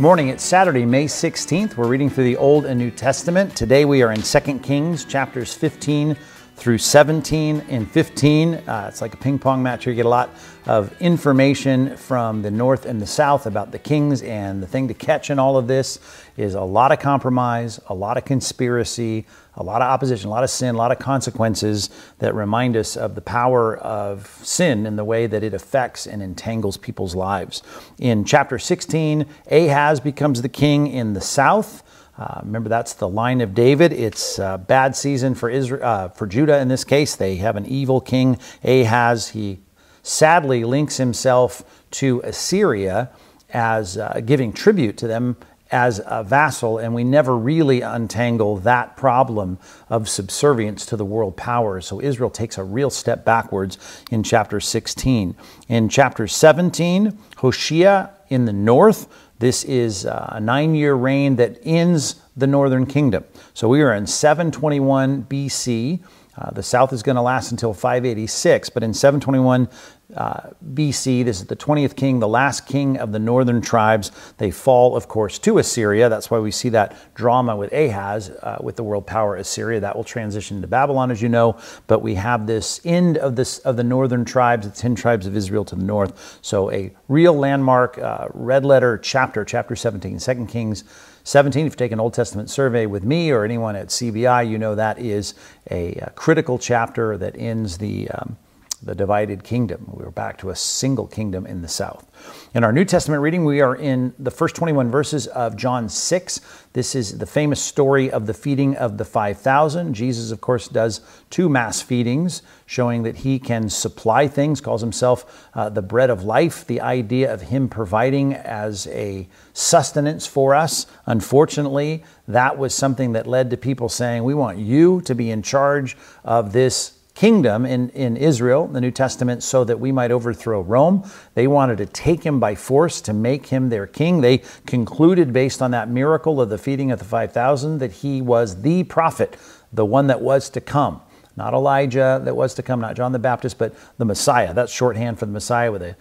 Good morning. It's Saturday, May 16th. We're reading through the Old and New Testament. Today we are in 2 Kings, chapters 15 through 17. In 15, uh, it's like a ping pong match here. You get a lot of information from the north and the south about the kings. And the thing to catch in all of this is a lot of compromise, a lot of conspiracy, a lot of opposition, a lot of sin, a lot of consequences that remind us of the power of sin and the way that it affects and entangles people's lives. In chapter 16, Ahaz becomes the king in the south. Uh, remember, that's the line of David. It's a bad season for Israel, uh, for Judah in this case. They have an evil king, Ahaz. He sadly links himself to Assyria as uh, giving tribute to them as a vassal, and we never really untangle that problem of subservience to the world powers. So Israel takes a real step backwards in chapter 16. In chapter 17, Hoshea in the north, this is a nine year reign that ends the northern kingdom. So we are in 721 BC. Uh, the south is going to last until 586, but in 721 uh, BC. This is the 20th king, the last king of the northern tribes. They fall, of course, to Assyria. That's why we see that drama with Ahaz, uh, with the world power Assyria. That will transition to Babylon, as you know. But we have this end of this of the northern tribes, the 10 tribes of Israel to the north. So a real landmark uh, red letter chapter, chapter 17, 2 Kings 17. If you take an Old Testament survey with me or anyone at CBI, you know that is a, a critical chapter that ends the um, the divided kingdom. We are back to a single kingdom in the south. In our New Testament reading, we are in the first 21 verses of John 6. This is the famous story of the feeding of the 5,000. Jesus, of course, does two mass feedings, showing that he can supply things, calls himself uh, the bread of life. The idea of him providing as a sustenance for us. Unfortunately, that was something that led to people saying, We want you to be in charge of this kingdom in, in Israel, the New Testament, so that we might overthrow Rome. They wanted to take him by force to make him their king. They concluded, based on that miracle of the feeding of the 5,000, that he was the prophet, the one that was to come. Not Elijah that was to come, not John the Baptist, but the Messiah. That's shorthand for the Messiah with a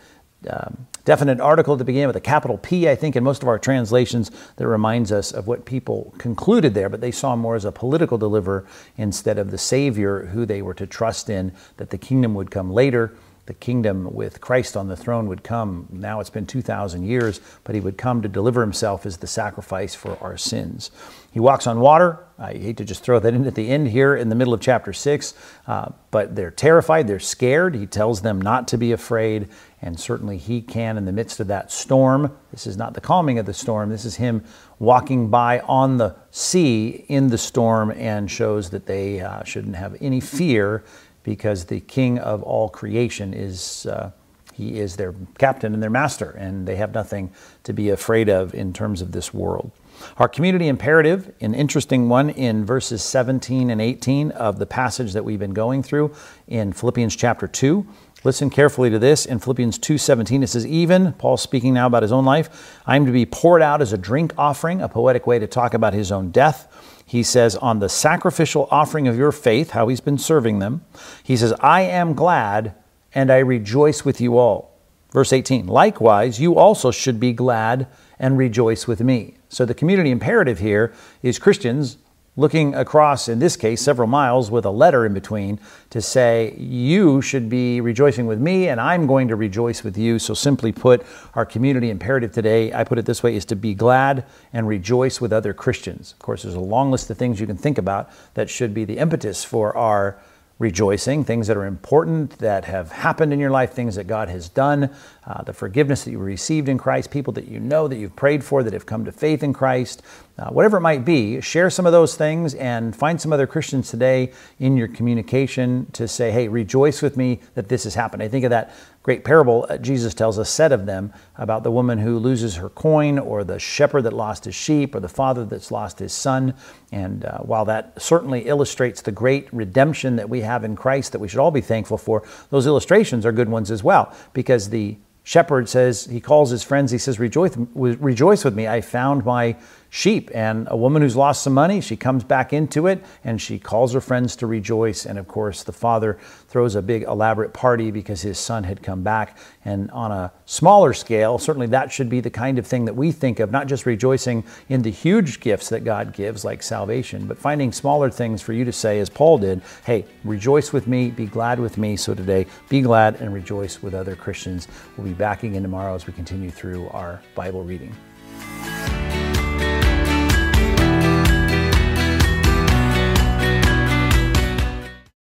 um, definite article the beginning with a capital P, I think, in most of our translations that reminds us of what people concluded there, but they saw more as a political deliverer instead of the Savior who they were to trust in, that the kingdom would come later. The kingdom with Christ on the throne would come. Now it's been 2,000 years, but he would come to deliver himself as the sacrifice for our sins. He walks on water. I hate to just throw that in at the end here in the middle of chapter 6, uh, but they're terrified, they're scared. He tells them not to be afraid, and certainly he can in the midst of that storm. This is not the calming of the storm, this is him walking by on the sea in the storm and shows that they uh, shouldn't have any fear because the king of all creation is. Uh, he is their captain and their master, and they have nothing to be afraid of in terms of this world. Our community imperative, an interesting one in verses 17 and 18 of the passage that we've been going through in Philippians chapter 2. Listen carefully to this. In Philippians 2:17 it says even Paul speaking now about his own life I am to be poured out as a drink offering a poetic way to talk about his own death. He says on the sacrificial offering of your faith how he's been serving them he says I am glad and I rejoice with you all verse 18 likewise you also should be glad and rejoice with me so the community imperative here is Christians looking across, in this case, several miles with a letter in between to say, You should be rejoicing with me, and I'm going to rejoice with you. So, simply put, our community imperative today, I put it this way, is to be glad and rejoice with other Christians. Of course, there's a long list of things you can think about that should be the impetus for our rejoicing, things that are important that have happened in your life, things that God has done, uh, the forgiveness that you received in Christ, people that you know that you've prayed for that have come to faith in Christ, uh, whatever it might be, share some of those things and find some other Christians today in your communication to say, hey, rejoice with me that this has happened. I think of that great parable uh, Jesus tells a set of them about the woman who loses her coin or the shepherd that lost his sheep or the father that's lost his son. And uh, while that certainly illustrates the great redemption that we have in Christ that we should all be thankful for, those illustrations are good ones as well because the shepherd says, he calls his friends, he says, rejoice, rejoice with me. I found my sheep. And a woman who's lost some money, she comes back into it and she calls her friends to rejoice. And of course, the father throws a big elaborate party because his son had come back. And on a smaller scale, certainly that should be the kind of thing that we think of, not just rejoicing in the huge gifts that God gives, like salvation, but finding smaller things for you to say, as Paul did, hey, rejoice with me, be glad with me. So today, be glad and rejoice with other Christians. We'll be back again tomorrow as we continue through our Bible reading.